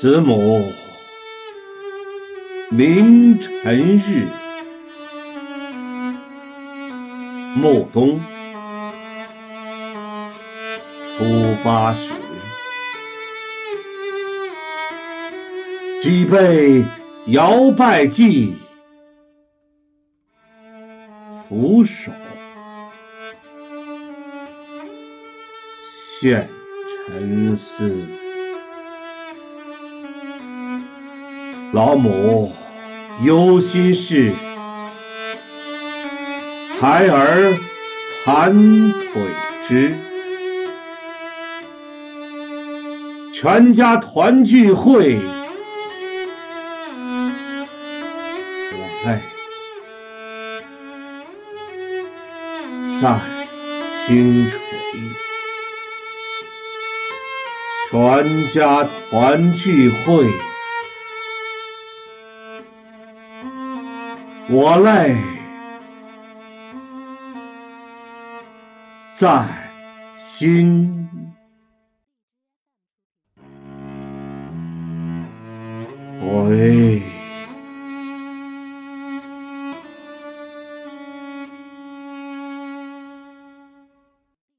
慈母，明晨日，暮冬。初八时，举杯遥拜祭，俯首。献沉思。老母忧心事，孩儿残腿肢。全家团聚会，我泪在星垂。全家团聚会。我泪在心喂。